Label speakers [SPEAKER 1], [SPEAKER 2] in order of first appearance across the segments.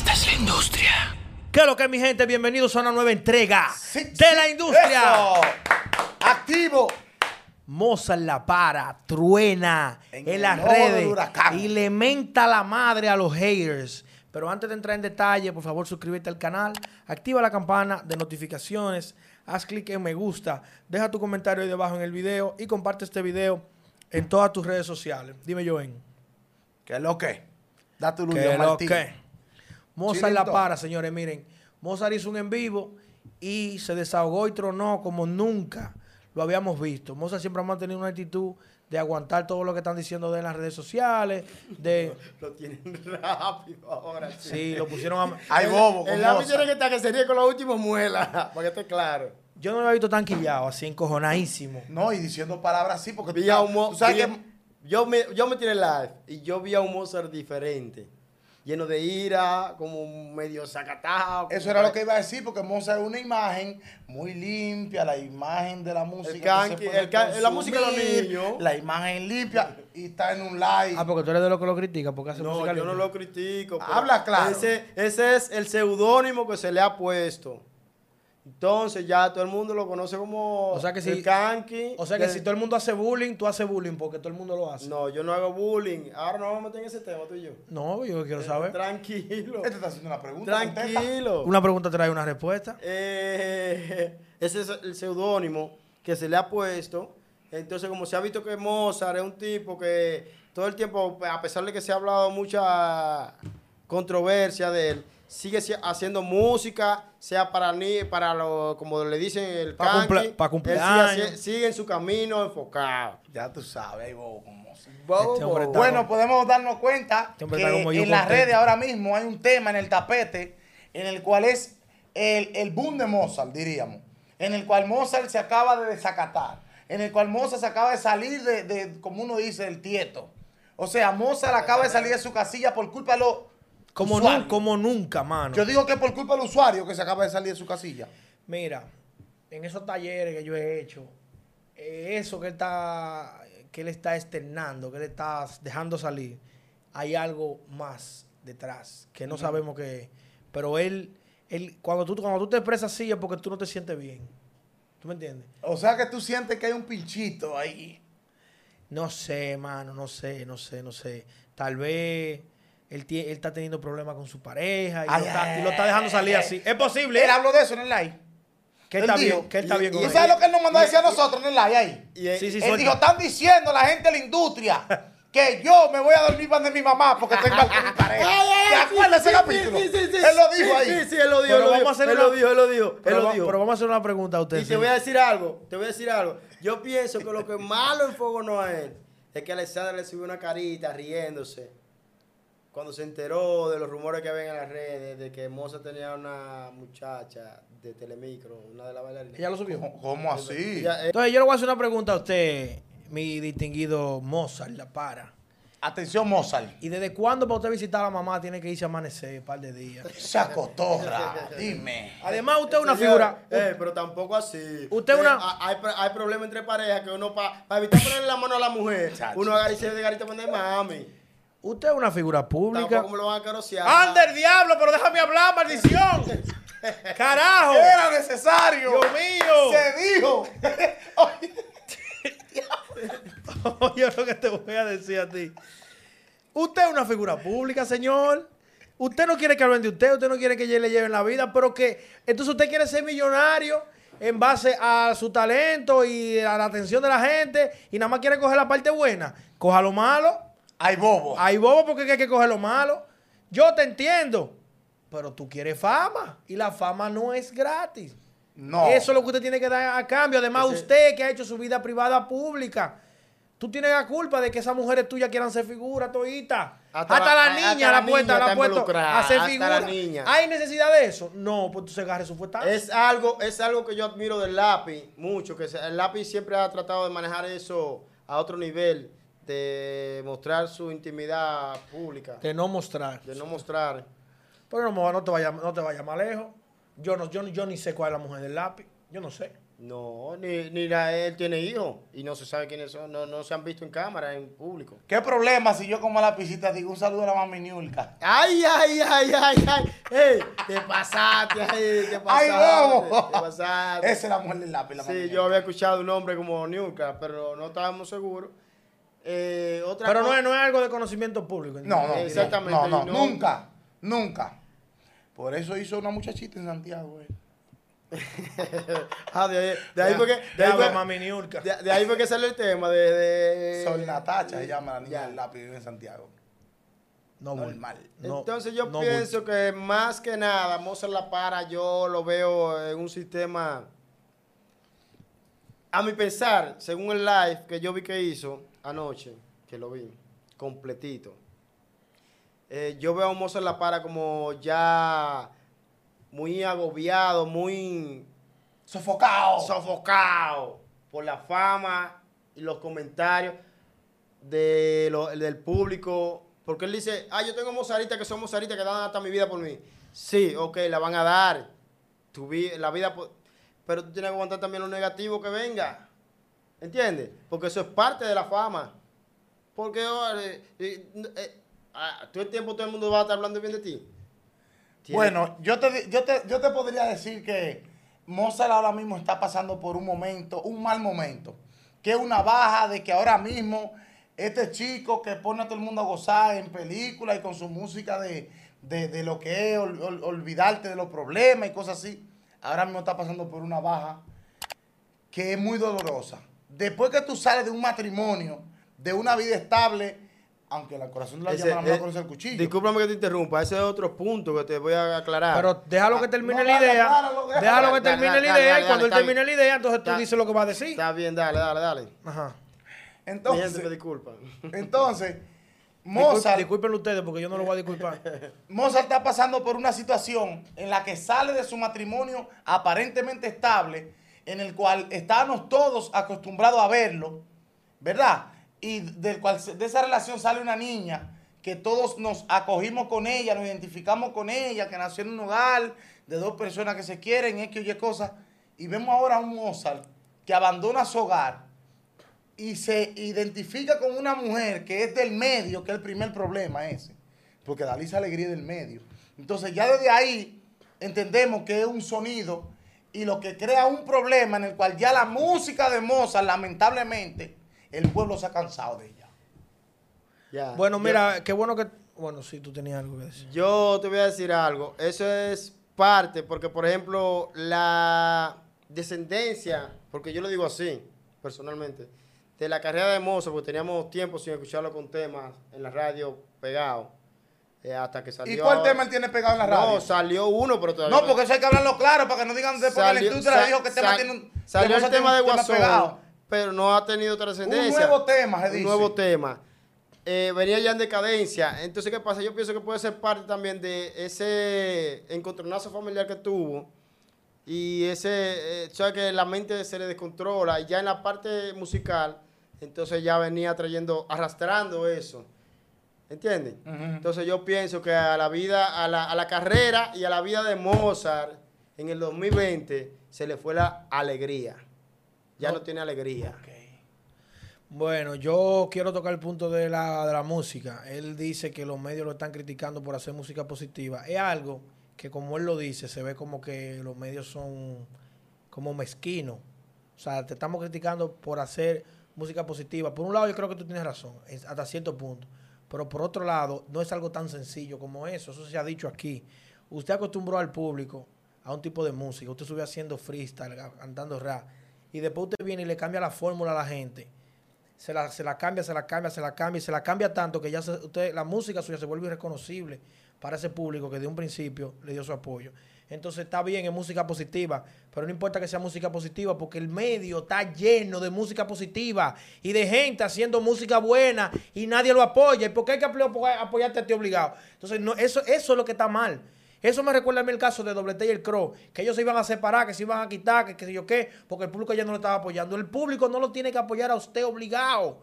[SPEAKER 1] Esta es la industria. ¿Qué es lo que es, mi gente? Bienvenidos a una nueva entrega
[SPEAKER 2] Sí,
[SPEAKER 1] de
[SPEAKER 2] sí,
[SPEAKER 1] la industria.
[SPEAKER 2] eso. Activo.
[SPEAKER 1] Mozart la para, truena en, las redes y le menta la madre a los haters. Pero antes de entrar en detalle, por favor, suscríbete al canal, activa la campana de notificaciones, haz clic en me gusta, deja tu comentario ahí debajo en el video y comparte este video en todas tus redes sociales. Dime, Joven.
[SPEAKER 2] ¿Qué es lo que? Da tu
[SPEAKER 1] ¿Qué
[SPEAKER 2] Luyo
[SPEAKER 1] lo
[SPEAKER 2] Martín.
[SPEAKER 1] que? Mozart la para, señores. Miren, Mozart hizo un en vivo y se desahogó y tronó como nunca lo habíamos visto. Mozart siempre ha mantenido una actitud de aguantar todo lo que están diciendo de él en las redes sociales, de...
[SPEAKER 3] Lo tienen rápido ahora.
[SPEAKER 1] Sí, lo pusieron a...
[SPEAKER 2] Ay, bobo,
[SPEAKER 3] El lápiz tiene que estar que sería con los últimos muelas, para que esté claro.
[SPEAKER 1] Yo no lo había visto tan quillado, así encojonadísimo.
[SPEAKER 2] No, y diciendo palabras así porque
[SPEAKER 3] Vi a un yo, me, yo me tiré live y yo vi a un Mozart diferente. Lleno de ira, como medio sacatado.
[SPEAKER 2] eso era lo que iba a decir porque Mozart es una imagen muy limpia, la imagen de la música. que
[SPEAKER 3] canqui-
[SPEAKER 2] se puede
[SPEAKER 3] el la música de los niños.
[SPEAKER 2] La imagen limpia y está en un live.
[SPEAKER 1] Ah, porque tú eres de los que lo critica, porque hace
[SPEAKER 3] No,
[SPEAKER 1] música
[SPEAKER 3] yo no lo critico.
[SPEAKER 2] Habla claro.
[SPEAKER 3] Ese, ese es el seudónimo que se le ha puesto. Entonces ya todo el mundo lo conoce como
[SPEAKER 1] O sea que si-
[SPEAKER 3] el Kanki.
[SPEAKER 1] O sea que
[SPEAKER 3] de-
[SPEAKER 1] si todo el mundo hace bullying, tú haces bullying porque todo el mundo lo hace.
[SPEAKER 3] No, yo no hago bullying. Ahora no vamos a meter en ese tema tú y yo.
[SPEAKER 1] No, yo quiero saber.
[SPEAKER 3] Tranquilo.
[SPEAKER 2] Este está haciendo una pregunta. contesta.
[SPEAKER 3] Tranquilo.
[SPEAKER 1] Una pregunta trae una respuesta.
[SPEAKER 3] Eh, ese es el seudónimo que se le ha puesto. Entonces, como se ha visto que Mozart es un tipo que todo el tiempo, a pesar de que se ha hablado mucha controversia de él, sigue si- haciendo música, sea para ni para lo, como le dicen el
[SPEAKER 1] Pa'
[SPEAKER 3] kanki,
[SPEAKER 1] cumple- pa'
[SPEAKER 3] él sigue
[SPEAKER 1] cumpleaños.
[SPEAKER 3] sigue en su camino enfocado.
[SPEAKER 2] Ya tú sabes, ahí bobo con Mozart.
[SPEAKER 3] Bobo,
[SPEAKER 1] Este
[SPEAKER 3] bobo.
[SPEAKER 2] Bueno, podemos darnos cuenta
[SPEAKER 1] Este
[SPEAKER 2] que
[SPEAKER 1] como
[SPEAKER 2] en las redes ahora mismo hay un tema en el tapete en el cual es el, el boom de Mozart, diríamos. En el cual Mozart se acaba de desacatar. En el cual Mozart se acaba de salir de, de, como uno dice, del tieto. O sea, Mozart acaba de salir de su casilla por culpa de los
[SPEAKER 1] Como, nu-
[SPEAKER 2] usuarios.
[SPEAKER 1] como nunca, mano.
[SPEAKER 2] Yo digo que por culpa del usuario que se acaba de salir de su casilla.
[SPEAKER 1] Mira, en esos talleres que yo he hecho, eh, eso que él está, que él está externando, que él está dejando salir, hay algo más detrás que no sabemos qué es. Pero él, él cuando tú cuando tú te expresas así es porque tú no te sientes bien. ¿Tú me entiendes?
[SPEAKER 2] O sea que tú sientes que hay un pinchito ahí.
[SPEAKER 1] No sé, mano, no sé, no sé, no sé. Tal vez él, está teniendo problemas con su pareja y,
[SPEAKER 2] Ay,
[SPEAKER 1] lo, está,
[SPEAKER 2] ay,
[SPEAKER 1] y lo está dejando salir
[SPEAKER 2] ay,
[SPEAKER 1] así. Es posible.
[SPEAKER 2] Él habló de eso en el live.
[SPEAKER 1] que
[SPEAKER 2] él
[SPEAKER 1] está
[SPEAKER 2] dijo.
[SPEAKER 1] bien, que él está
[SPEAKER 3] Y-
[SPEAKER 1] bien con
[SPEAKER 3] y-
[SPEAKER 2] ¿Tú
[SPEAKER 1] eso.
[SPEAKER 2] sabes lo que él nos mandó a decir a nosotros en el live ahí?
[SPEAKER 3] Y, eh,
[SPEAKER 1] Sí, sí,
[SPEAKER 2] Él
[SPEAKER 1] suelta.
[SPEAKER 2] dijo, están diciendo la gente de la industria que yo me voy a dormir donde mi mamá porque estoy mal con mi pareja. ¿Te acuerdas de ese capítulo?
[SPEAKER 3] Sí, sí, sí,
[SPEAKER 2] Él lo dijo ahí.
[SPEAKER 3] Sí, sí, él lo dijo.
[SPEAKER 1] Pero
[SPEAKER 3] él lo
[SPEAKER 1] vamos
[SPEAKER 3] dijo,
[SPEAKER 1] a hacer
[SPEAKER 3] él
[SPEAKER 1] una-
[SPEAKER 3] lo dijo, él lo dijo. Él
[SPEAKER 1] Pero,
[SPEAKER 3] lo
[SPEAKER 1] va-
[SPEAKER 3] dijo.
[SPEAKER 1] pero vamos a hacer una pregunta a usted.
[SPEAKER 3] Y te voy a decir algo, te voy a decir algo. Yo pienso que lo que malo en fuego no es él, es que Alexander le subió una carita riéndose cuando se enteró de los rumores que había en las redes de que Moza tenía una muchacha de Telemicro, una de las bailarinas.
[SPEAKER 1] Ella lo subió.
[SPEAKER 2] ¿Cómo, cómo así?
[SPEAKER 3] Ella- eh,
[SPEAKER 1] Entonces, yo le voy a hacer una pregunta a usted, mi distinguido Mozart, la para.
[SPEAKER 2] Atención, Mozart.
[SPEAKER 1] ¿Y desde cuándo para usted visitar a la mamá tiene que irse a amanecer un par de días?
[SPEAKER 2] Esa cotorra, dime.
[SPEAKER 1] Además, usted es una
[SPEAKER 3] señor,
[SPEAKER 1] figura.
[SPEAKER 3] Eh, pero tampoco así.
[SPEAKER 1] Usted
[SPEAKER 3] Eh,
[SPEAKER 1] una-
[SPEAKER 3] ha- Hay, hay problemas entre parejas que uno, para evitar ponerle la mano a la mujer,
[SPEAKER 2] Chacho.
[SPEAKER 3] uno agarra y se de garita de mami.
[SPEAKER 1] Usted es una figura pública.
[SPEAKER 3] Tampoco me lo van a carosear.
[SPEAKER 1] ¡Anda el diablo! Pero déjame hablar, maldición. ¡Carajo!
[SPEAKER 2] Era necesario.
[SPEAKER 1] ¡Dios mío!
[SPEAKER 2] Se dijo.
[SPEAKER 1] Oye, lo que te voy a decir a ti. Usted es una figura pública, señor. Usted no quiere que hablen de usted, usted no quiere que le lleven la vida, pero que entonces usted quiere ser millonario en base a su talento y a la atención de la gente y nada más quiere coger la parte buena. Coja lo malo.
[SPEAKER 2] Ay, bobo.
[SPEAKER 1] Hay bobo porque hay que coger lo malo. Yo te entiendo, pero tú quieres fama y la fama no es gratis.
[SPEAKER 2] No.
[SPEAKER 1] Eso es lo que usted tiene que dar a cambio. Además,
[SPEAKER 3] Ese-
[SPEAKER 1] usted que ha hecho su vida privada pública, tú tienes la culpa de que esas mujeres tuyas quieran ser figuras toditas. Hasta,
[SPEAKER 3] Hasta
[SPEAKER 1] la,
[SPEAKER 3] la-
[SPEAKER 1] niña
[SPEAKER 3] hasta
[SPEAKER 1] la
[SPEAKER 3] la
[SPEAKER 1] puesta, la
[SPEAKER 3] involucrada,
[SPEAKER 1] a ser figura.
[SPEAKER 3] la niña.
[SPEAKER 1] ¿Hay necesidad de eso? No, pues tú se agarre su fuetazo.
[SPEAKER 3] Es algo, es algo que yo admiro del lápiz mucho, que el lápiz siempre ha tratado de manejar eso a otro nivel, de mostrar su intimidad pública,
[SPEAKER 1] De no mostrar.
[SPEAKER 3] de no mostrar.
[SPEAKER 1] Pero no, no te vayas no te vaya más lejos. Yo, no, yo, yo ni sé cuál es la mujer del lápiz. Yo no sé.
[SPEAKER 3] No, ni, ni la- él tiene hijos y no se sabe quiénes son, no, no se han visto en cámara, en público.
[SPEAKER 2] ¿Qué problema si yo como a la pisita digo un saludo a la mami Niulka?
[SPEAKER 3] Ay, ay, ay, ay, ay. Ey, te pasaste, ay, te pasaste.
[SPEAKER 2] ¡Ay, bobo!
[SPEAKER 3] Te pasaste.
[SPEAKER 2] Esa es la mujer del lápiz, la
[SPEAKER 3] Sí,
[SPEAKER 2] Niulka.
[SPEAKER 3] yo había escuchado un nombre como Newca, pero no estábamos seguros. Eh, otra
[SPEAKER 1] Pero no es, no es algo de conocimiento público.
[SPEAKER 2] No, no,
[SPEAKER 3] Exactamente,
[SPEAKER 2] No, no, nunca, nunca. Por eso hizo una muchachita en Santiago. eh.
[SPEAKER 3] Ah, de ahí, de ahí fue que, de ahí
[SPEAKER 1] habla
[SPEAKER 3] fue-
[SPEAKER 1] mami Niurka.
[SPEAKER 3] de- de ahí fue que salió el tema de... de-
[SPEAKER 2] Sol Natacha se llama la niña del lápiz en Santiago.
[SPEAKER 1] No.
[SPEAKER 2] Normal.
[SPEAKER 1] No,
[SPEAKER 3] Entonces yo
[SPEAKER 1] no
[SPEAKER 3] pienso que más que nada, Mozart La Para, yo lo veo en un sistema, a mi pensar, según el live que yo vi que hizo anoche, que lo vi, completito, eh, yo veo a Mozart La Para como ya muy agobiado, muy
[SPEAKER 2] Sofocado.
[SPEAKER 3] sofocado por la fama y los comentarios de lo- del público. Porque él dice, ah, yo tengo mozaritas que son mozaritas que dan hasta mi vida por mí. Sí, ok, la van a dar. Tu vi- la vida, pero tú tienes que aguantar también lo negativo que venga. ¿Entiendes? Porque eso es parte de la fama. Porque eh, ah, todo el tiempo todo el mundo va a estar hablando bien de ti.
[SPEAKER 2] Bueno, yo te, yo, te, yo te podría decir que Mozart ahora mismo está pasando por un momento, un mal momento. Que es una baja de que ahora mismo este chico que pone a todo el mundo a gozar en películas y con su música de, de- de lo que es ol- ol- olvidarte de los problemas y cosas así, ahora mismo está pasando por una baja que es muy dolorosa. Después que tú sales de un matrimonio, de una vida estable, aunque el corazón de la
[SPEAKER 3] Ese-
[SPEAKER 2] llama no
[SPEAKER 3] eh,
[SPEAKER 2] conoce el cuchillo.
[SPEAKER 3] Discúlpame que te interrumpa, ese es otro punto que te voy a aclarar.
[SPEAKER 1] Pero déjalo que termine
[SPEAKER 2] no,
[SPEAKER 1] la
[SPEAKER 2] dale,
[SPEAKER 1] idea.
[SPEAKER 2] acláralo, déjalo.
[SPEAKER 1] Déjalo que
[SPEAKER 3] Dale,
[SPEAKER 1] termine
[SPEAKER 3] dale,
[SPEAKER 1] la
[SPEAKER 3] dale,
[SPEAKER 1] idea.
[SPEAKER 3] dale,
[SPEAKER 1] Y cuando él
[SPEAKER 3] dale,
[SPEAKER 1] termine la idea, entonces tú dices lo que va a decir.
[SPEAKER 3] Está bien, dale, dale, dale.
[SPEAKER 1] Ajá.
[SPEAKER 2] Entonces,
[SPEAKER 3] me disculpa.
[SPEAKER 2] entonces
[SPEAKER 1] Disculpen,
[SPEAKER 2] Mozart,
[SPEAKER 1] discúlpenlo ustedes porque yo no lo voy a disculpar.
[SPEAKER 2] Mozart está pasando por una situación en la que sale de su matrimonio aparentemente estable, en el cual estábamos todos acostumbrados a verlo, ¿verdad? Y del cual se- de esa relación sale una niña que todos nos acogimos con ella, nos identificamos con ella, que nació en un hogar de dos personas que se quieren, X o Y cosas, y vemos ahora a un Mozart que abandona su hogar y se identifica con una mujer que es del medio, que es el primer problema ese. Porque Dalisa Alegría es del medio. Entonces ya desde ahí entendemos que es un sonido y lo que crea un problema en el cual ya la música de Mozart, lamentablemente, el pueblo se ha cansado de ella.
[SPEAKER 3] Ya.
[SPEAKER 1] Bueno,
[SPEAKER 3] Yo-
[SPEAKER 1] mira, qué bueno que. Bueno, sí, tú tenías algo que decir.
[SPEAKER 3] Yo te voy a decir algo. Eso es parte, porque por ejemplo, la descendencia, porque yo lo digo así, personalmente, de la carrera de Mozart, porque teníamos tiempo sin escucharlo con temas en la radio pegados, eh, hasta que salió.
[SPEAKER 2] ¿Y cuál tema él tiene pegado en la radio?
[SPEAKER 3] No, salió uno, pero todavía
[SPEAKER 2] No, porque eso hay que hablarlo claro para que no digan después que la
[SPEAKER 3] Salió-
[SPEAKER 2] industria dijo que el tema tiene un
[SPEAKER 3] Salió el tema de
[SPEAKER 2] un
[SPEAKER 3] Guasón, pero no ha tenido trascendencia.
[SPEAKER 2] nuevo tema, se
[SPEAKER 3] Un
[SPEAKER 2] dice.
[SPEAKER 3] nuevo tema. Eh, venía ya en decadencia. Entonces, ¿qué pasa? Yo pienso que puede ser parte también de ese encontronazo familiar que tuvo. Y ese, eh, sabes que la mente se le descontrola. Y ya en la parte musical, entonces ya venía trayendo, arrastrando eso. ¿Entiendes?
[SPEAKER 2] Ujú.
[SPEAKER 3] Entonces yo pienso que a la vida, a la, a la carrera y a la vida de Mozart en el 2020 se le fue la alegría. Ya no, tiene alegría.
[SPEAKER 1] Bueno, yo quiero tocar el punto de la, de la música. Él dice que los medios lo están criticando por hacer música positiva. Es algo que, como él lo dice, se ve como que los medios son como mezquinos. O sea, te estamos criticando por hacer música positiva. Por un lado, yo creo que tú tienes razón, hasta cierto punto. Pero por otro lado, no es algo tan sencillo como eso. Eso se ha dicho aquí. Usted acostumbró al público a un tipo de música. Usted sube haciendo freestyle, cantando rap. Y después usted viene y le cambia la fórmula a la gente se la, se la cambia, se la cambia, se la cambia se la cambia tanto que ya se- usted, la música suya se vuelve irreconocible para ese público que de un principio le dio su apoyo. Entonces está bien, es música positiva, pero no importa que sea música positiva porque el medio está lleno de música positiva y de gente haciendo música buena y nadie lo apoya. ¿Y por qué hay que apo- apoyarte a ti obligado? Entonces no, eso, eso es lo que está mal. Eso me recuerda a mí el caso de Doble T y el Crow, que ellos se iban a separar, que se iban a quitar, que qué sé yo qué, porque el público ya no lo estaba apoyando. El público no lo tiene que apoyar a usted obligado.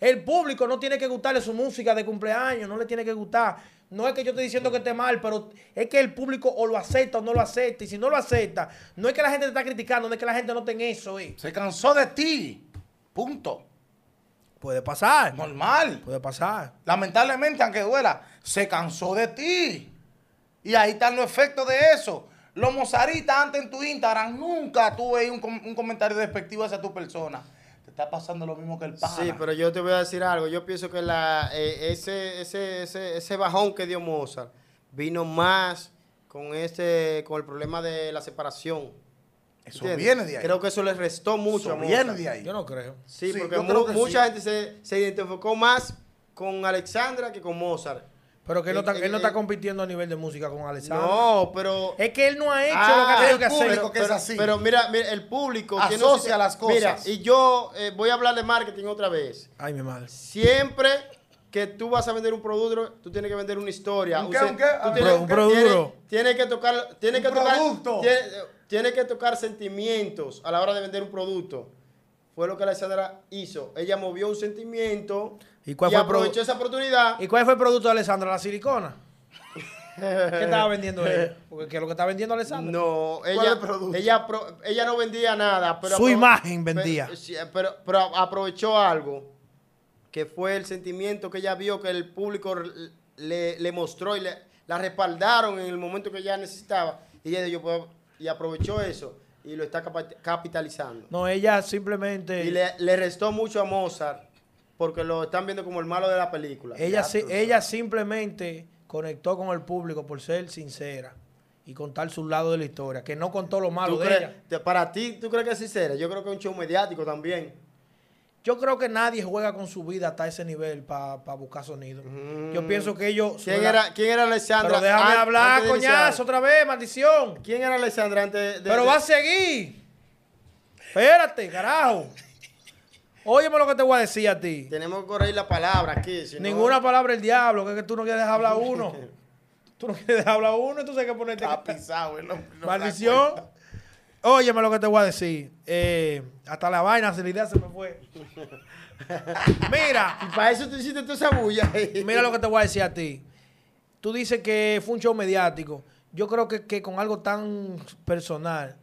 [SPEAKER 1] El público no tiene que gustarle su música de cumpleaños, no le tiene que gustar. No es que yo estoy diciendo que esté mal, pero es que el público o lo acepta o no lo acepta. Y si no lo acepta, no es que la gente te está criticando, no es que la gente no tenga eso. eh.
[SPEAKER 2] Se cansó de ti. Punto.
[SPEAKER 1] Puede pasar.
[SPEAKER 2] Normal.
[SPEAKER 1] Puede pasar.
[SPEAKER 2] Lamentablemente, aunque duela, se cansó de ti. Y ahí están los efectos de eso. Los mozaritas antes en tu Instagram nunca tuve un, com- un comentario despectivo hacia tu persona. Está pasando lo mismo que el pana.
[SPEAKER 3] Sí, pero yo te voy a decir algo. Yo pienso que la, eh, ese, ese, ese, ese bajón que dio Mozart vino más con este, con el problema de la separación.
[SPEAKER 2] Eso
[SPEAKER 3] ¿Entiendes?
[SPEAKER 2] viene de ahí.
[SPEAKER 3] Creo que eso le restó mucho
[SPEAKER 2] Eso
[SPEAKER 3] a
[SPEAKER 2] viene de ahí.
[SPEAKER 1] Yo no creo.
[SPEAKER 3] Sí,
[SPEAKER 2] Sí,
[SPEAKER 3] porque mu- mucha
[SPEAKER 2] sí.
[SPEAKER 3] gente se, se identificó más con Alexandra que con Mozart.
[SPEAKER 1] Pero que él no, está,
[SPEAKER 3] Eh,
[SPEAKER 1] él no
[SPEAKER 3] eh,
[SPEAKER 1] está compitiendo a nivel de música con Alessandro.
[SPEAKER 3] No, pero...
[SPEAKER 1] Es que él no ha hecho
[SPEAKER 3] Ah,
[SPEAKER 1] lo que ha tenido que hacer.
[SPEAKER 2] público que es
[SPEAKER 3] pero,
[SPEAKER 2] así.
[SPEAKER 3] pero mira, mira, el público
[SPEAKER 2] Asocia las cosas.
[SPEAKER 3] Mira, y yo eh, voy a hablar de marketing otra vez.
[SPEAKER 1] Ay, mi madre.
[SPEAKER 3] Siempre que tú vas a vender un producto, tú tienes que vender una historia.
[SPEAKER 2] ¿Un qué, un qué?
[SPEAKER 3] tú
[SPEAKER 2] Un
[SPEAKER 3] tienes-
[SPEAKER 1] pro- un producto.
[SPEAKER 3] tienes- Tienes que tocar, tienes
[SPEAKER 2] Un
[SPEAKER 3] que tocar,
[SPEAKER 2] producto.
[SPEAKER 3] tiene- tiene que tocar sentimientos a la hora de vender un producto. Fue lo que Alessandra hizo. Ella movió un sentimiento
[SPEAKER 1] ¿Y cuál fue el
[SPEAKER 3] aprovechó esa oportunidad.
[SPEAKER 1] ¿Y cuál fue el producto de Alessandra? ¿La silicona? ¿Qué estaba vendiendo ella? Porque ¿qué es lo que está vendiendo Alessandra?
[SPEAKER 3] No,
[SPEAKER 2] ¿Cuál es
[SPEAKER 3] ella,
[SPEAKER 2] el producto?
[SPEAKER 3] ella, pro- ella no vendía nada. Pero
[SPEAKER 1] Su imagen vendía.
[SPEAKER 3] Pero, pero- pero aprovechó algo, que fue el sentimiento que ella vio que el público le, le mostró y le, la respaldaron en el momento que ella necesitaba. Y ella dijo, pues, y aprovechó eso y lo está capitalizando.
[SPEAKER 1] No, ella simplemente.
[SPEAKER 3] Y le, le restó mucho a Mozart porque lo están viendo como el malo de la película.
[SPEAKER 1] ella, si- ella simplemente conectó con el público por ser sincera y contar su lado de la historia, que no contó lo malo
[SPEAKER 3] ¿Tú
[SPEAKER 1] de
[SPEAKER 3] crees-
[SPEAKER 1] ella.
[SPEAKER 3] para ti, ¿tú crees que es sincera? Yo creo que es un show mediático también.
[SPEAKER 1] Yo creo que nadie juega con su vida hasta ese nivel para buscar sonido. Yo pienso que ellos.
[SPEAKER 3] ¿Quién era, ¿quién era Alessandra?
[SPEAKER 1] Pero déjame hablar, coñazo, otra vez, maldición.
[SPEAKER 3] ¿Quién era Alessandra antes de.?
[SPEAKER 1] Pero
[SPEAKER 3] de-
[SPEAKER 1] va a seguir. Espérate, carajo. Óyeme lo que te voy a decir a ti.
[SPEAKER 3] Tenemos que corregir la palabra aquí. si no-
[SPEAKER 1] Ninguna palabra el diablo, que es que tú no quieres dejar hablar a uno. Tú no quieres dejar hablar a uno, entonces hay que ponerte.
[SPEAKER 2] Está pisado, no- no
[SPEAKER 1] Maldición. Óyeme lo que te voy a decir. Eh, hasta la vaina, si la idea se me fue. Mira,
[SPEAKER 3] Y para eso tú hiciste toda esa bulla.
[SPEAKER 1] mira lo que te voy a decir a ti. Tú dices que fue un show mediático. Yo creo que, que con algo tan personal.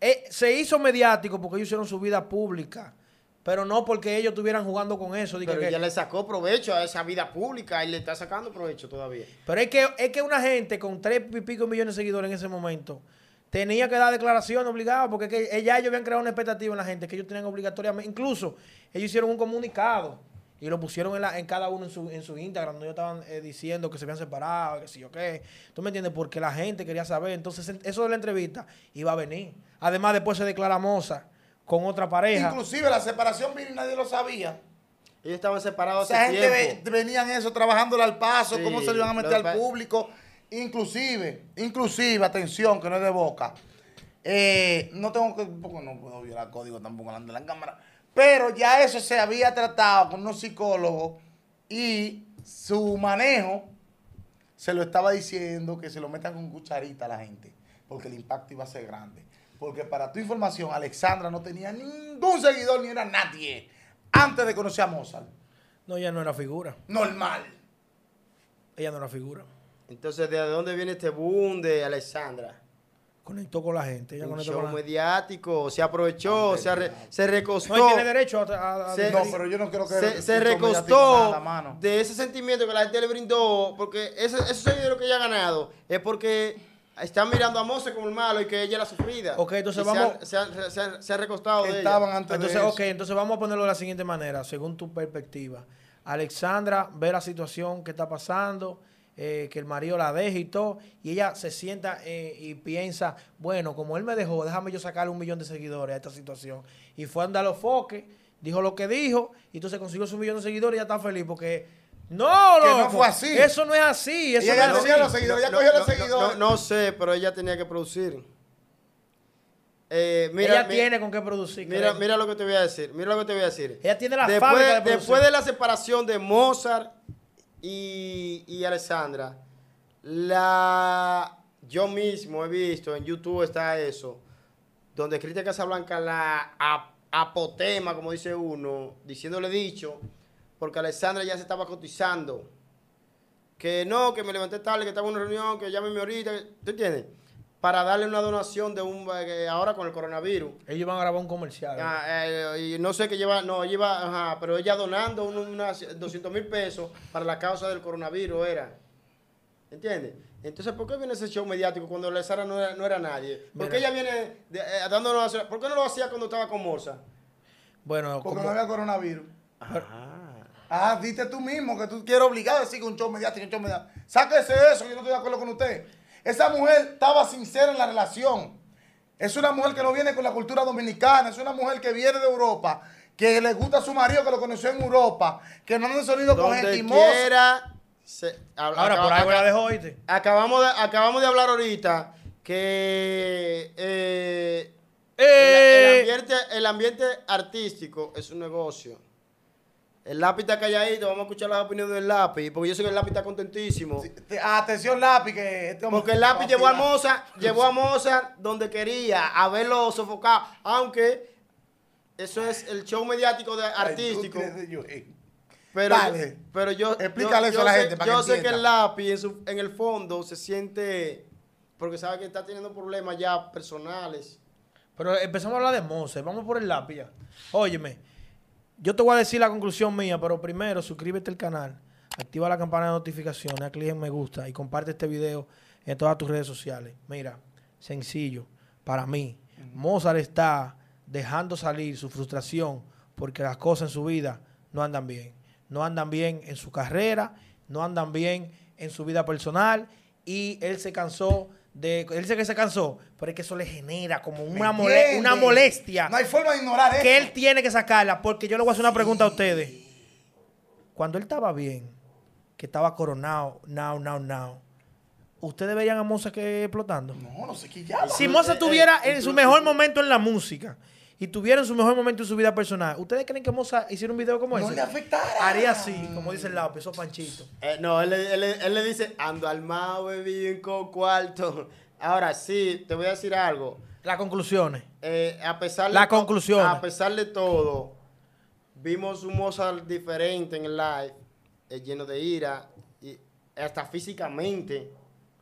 [SPEAKER 1] Eh, se hizo mediático porque ellos hicieron su vida pública. Pero no porque ellos estuvieran jugando con eso.
[SPEAKER 3] Pero
[SPEAKER 1] que-
[SPEAKER 3] ella le sacó provecho a esa vida pública y le está sacando provecho todavía.
[SPEAKER 1] Pero es que, es que una gente con tres y pico millones de seguidores en ese momento tenía que dar declaración obligada porque es que ya ellos habían creado una expectativa en la gente que ellos tenían obligatoriamente. Incluso ellos hicieron un comunicado y lo pusieron en, la- en cada uno en su, en su Instagram donde ellos estaban eh, diciendo que se habían separado, que sí o qué. ¿Tú me entiendes? Porque la gente quería saber. Entonces, en- eso de la entrevista iba a venir. Además, después se declara Moza con otra pareja.
[SPEAKER 2] Inclusive la separación nadie lo sabía.
[SPEAKER 3] Ellos estaban separados
[SPEAKER 2] Esa
[SPEAKER 3] hace
[SPEAKER 2] gente
[SPEAKER 3] tiempo.
[SPEAKER 2] ve- venían eso, trabajándole al paso,
[SPEAKER 3] Sí,
[SPEAKER 2] cómo se le iban a meter
[SPEAKER 3] lo
[SPEAKER 2] al público. Inclusive, inclusive, atención, que no es de boca. Eh, no tengo que, porque no puedo violar código tampoco delante de la cámara. Pero ya eso se había tratado con unos psicólogos y su manejo se lo estaba diciendo que se lo metan con cucharita a la gente, porque el impacto iba a ser grande. Porque para tu información, Alexandra no tenía ningún seguidor ni era nadie antes de conocer a Mozart.
[SPEAKER 1] No, ella no era figura.
[SPEAKER 2] Normal.
[SPEAKER 1] Ella no era figura.
[SPEAKER 3] Entonces, ¿de dónde viene este boom de Alessandra?
[SPEAKER 1] Conectó con la gente. Ella
[SPEAKER 3] Un
[SPEAKER 1] conectó
[SPEAKER 3] show
[SPEAKER 1] con la
[SPEAKER 3] mediático, se aprovechó, se, re- se recostó.
[SPEAKER 1] No, tiene derecho a... a- a-
[SPEAKER 3] Se-
[SPEAKER 2] No, pero yo no creo que
[SPEAKER 3] se, recostó
[SPEAKER 2] mano.
[SPEAKER 3] de ese sentimiento que la gente le brindó, porque ese, esos seguidores que ella ha ganado es porque están mirando a Mose como el malo y que ella es la sufrida.
[SPEAKER 1] Ok, entonces
[SPEAKER 3] Y se
[SPEAKER 1] vamos-
[SPEAKER 3] han- Se han, se han- se han recostado de
[SPEAKER 2] Estaban
[SPEAKER 3] ella.
[SPEAKER 2] antes
[SPEAKER 1] Entonces,
[SPEAKER 2] de
[SPEAKER 1] ok, entonces vamos a ponerlo de la siguiente manera, según tu perspectiva. Alexandra ve la situación que está pasando, eh, que el marido la deja y todo, y ella se sienta eh, y piensa, bueno, como él me dejó, déjame yo sacarle un millón de seguidores a esta situación. Y fue a andar los foques, dijo lo que dijo, y entonces consiguió su millón de seguidores y ya está feliz porque... No,
[SPEAKER 2] Que no fue así.
[SPEAKER 1] Eso no es así. Eso
[SPEAKER 2] Ella
[SPEAKER 1] no es así.
[SPEAKER 2] los seguidores, ya
[SPEAKER 3] No,
[SPEAKER 2] cogió
[SPEAKER 3] no,
[SPEAKER 2] los seguidores.
[SPEAKER 3] No, no sé, pero ella tenía que producir. Eh, mira,
[SPEAKER 1] ella
[SPEAKER 3] mi-
[SPEAKER 1] tiene con qué producir.
[SPEAKER 3] Mira, mira lo que te voy a decir. Mira lo que te voy a decir.
[SPEAKER 1] Ella tiene la
[SPEAKER 3] después,
[SPEAKER 1] fábrica de producir.
[SPEAKER 3] después de la separación de Mozart y, y Alessandra, la, yo mismo he visto, en YouTube está eso, donde Cristian Casablanca la ap- apotema, como dice uno, diciéndole dicho, porque Alessandra ya se estaba cotizando. que no, que me levanté tarde, que estaba en una reunión, que llámeme ahorita, ¿tú entiendes? Para darle una donación de un, eh, ahora con el coronavirus.
[SPEAKER 1] Ellos van a grabar un comercial.
[SPEAKER 3] Ah, eh, y no sé qué lleva, no, lleva, ajá, pero ella donando un- unas 200 mil pesos para la causa del coronavirus era. ¿Entiendes? Entonces, ¿por qué viene ese show mediático cuando la Sara no era, no era nadie? ¿Por qué ella viene de- eh, dándonos, ¿por qué no lo hacía cuando estaba con Moza?
[SPEAKER 1] Bueno,
[SPEAKER 2] Porque
[SPEAKER 1] como-
[SPEAKER 2] no había coronavirus.
[SPEAKER 3] Ah.
[SPEAKER 2] Ah, diste tú mismo que tú quieres obligar a decir que un show mediático, un show mediático. Sáquese eso, yo no estoy de acuerdo con usted. Esa mujer estaba sincera en la relación. Es una mujer que no viene con la cultura dominicana, es una mujer que viene de Europa, que le gusta a su marido, que lo conoció en Europa, que no han sonido con gente
[SPEAKER 3] quiera. se- habla-
[SPEAKER 1] ahora
[SPEAKER 3] acaba-
[SPEAKER 1] por algo la
[SPEAKER 3] acaba-
[SPEAKER 1] dejó, ¿oíste?
[SPEAKER 3] Acabamos de, acabamos de hablar ahorita que eh, el,
[SPEAKER 1] ¡Eh!
[SPEAKER 3] el ambiente, el ambiente artístico es un negocio. El lápiz está calladito, vamos a escuchar las opiniones del lápiz, porque yo sé que el lápiz está contentísimo.
[SPEAKER 2] Te- Atención, lápiz, que este hombre-
[SPEAKER 3] Porque el lápiz llevó a Mozart, llevó a Mozart donde quería, a verlo sofocado, aunque eso es el show mediático de artístico.
[SPEAKER 2] eh.
[SPEAKER 3] Pero,
[SPEAKER 2] Dale.
[SPEAKER 3] pero yo.
[SPEAKER 2] Explícale
[SPEAKER 3] yo-
[SPEAKER 2] eso
[SPEAKER 3] yo
[SPEAKER 2] a la
[SPEAKER 3] sé-
[SPEAKER 2] gente para
[SPEAKER 3] Yo
[SPEAKER 2] que
[SPEAKER 3] sé que el lápiz en, su- en el fondo se siente. Porque sabe que está teniendo problemas ya personales.
[SPEAKER 1] Pero empezamos a hablar de Mose. Vamos por el lápiz ya. Óyeme, yo te voy a decir la conclusión mía, pero primero suscríbete al canal, activa la campana de notificaciones, haz clic en me gusta y comparte este video en todas tus redes sociales. Mira, sencillo, para mí, Mozart está dejando salir su frustración porque las cosas en su vida no andan bien. No andan bien en su carrera, no andan bien en su vida personal y él se cansó de... Él dice que se cansó, pero es que eso le genera como
[SPEAKER 2] ¿Me
[SPEAKER 1] una, mole- una molestia
[SPEAKER 2] No hay forma de ignorar eso.
[SPEAKER 1] que él tiene que sacarla porque yo le voy a hacer una pregunta a ustedes. Cuando él estaba bien, que estaba coronado, now, now, now, ¿ustedes veían a Moza que explotando?
[SPEAKER 2] No, no sé qué ya.
[SPEAKER 1] Si
[SPEAKER 3] Eh,
[SPEAKER 1] Moza
[SPEAKER 3] eh,
[SPEAKER 1] tuviera
[SPEAKER 3] eh,
[SPEAKER 1] en su mejor momento en la música y tuviera en su mejor momento en su vida personal, ¿ustedes creen que Moza hiciera un video como
[SPEAKER 2] No
[SPEAKER 1] ese?
[SPEAKER 2] le afectara.
[SPEAKER 1] Haría así, como dice el lápiz, esos panchitos.
[SPEAKER 3] Eh, no, él, él- él- él le dice: ando armado, bebí con cuarto. Ahora sí, te voy a decir algo.
[SPEAKER 1] Las conclusiones.
[SPEAKER 3] Eh, a pesar de
[SPEAKER 1] La
[SPEAKER 3] to-
[SPEAKER 1] conclusión.
[SPEAKER 3] A pesar de todo, vimos un Mozart diferente en el live, eh, lleno de ira, y hasta físicamente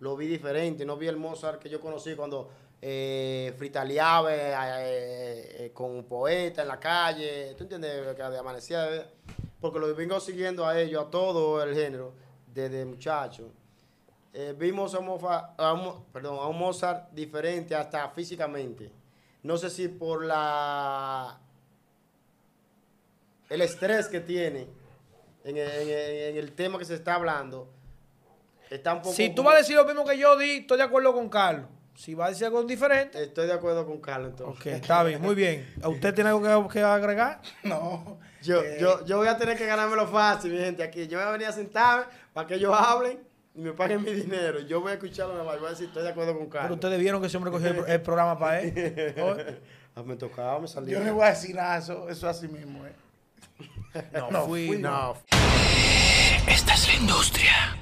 [SPEAKER 3] lo vi diferente. No vi el Mozart que yo conocí cuando eh, eh, eh, eh, con un poeta en la calle. ¿Tú entiendes? Que amanecía. Porque lo vengo siguiendo a ellos, a todo el género, desde muchacho. Eh, vimos a Mofa- a Mozart diferente hasta físicamente. No sé si por la el estrés que tiene en el, tema que se está hablando. Está un poco
[SPEAKER 1] Si tú vas a decir lo mismo que yo di, estoy de acuerdo con Carlos. Si vas a decir algo diferente,
[SPEAKER 3] Estoy de acuerdo con Carlos entonces.
[SPEAKER 1] ok, está bien, muy bien. ¿A usted tiene algo que, que agregar?
[SPEAKER 2] No.
[SPEAKER 3] Yo,
[SPEAKER 2] Eh,
[SPEAKER 3] yo, yo voy a tener que ganármelo fácil, mi gente, aquí. Yo voy a venir a sentarme para que ellos hablen y me paguen mi dinero. Yo voy a escucharlo nada más y voy a decir, estoy de acuerdo con
[SPEAKER 1] Pero
[SPEAKER 3] Carlos.
[SPEAKER 1] ustedes vieron que ese hombre cogió el, el programa para él.
[SPEAKER 3] Ah, me tocaba, me salió.
[SPEAKER 2] Yo no le voy a decir nada, eso, eso así mismo, eh.
[SPEAKER 1] No,
[SPEAKER 2] No,
[SPEAKER 1] fui,
[SPEAKER 2] fui,
[SPEAKER 1] no.
[SPEAKER 3] No,
[SPEAKER 4] Esta es la industria.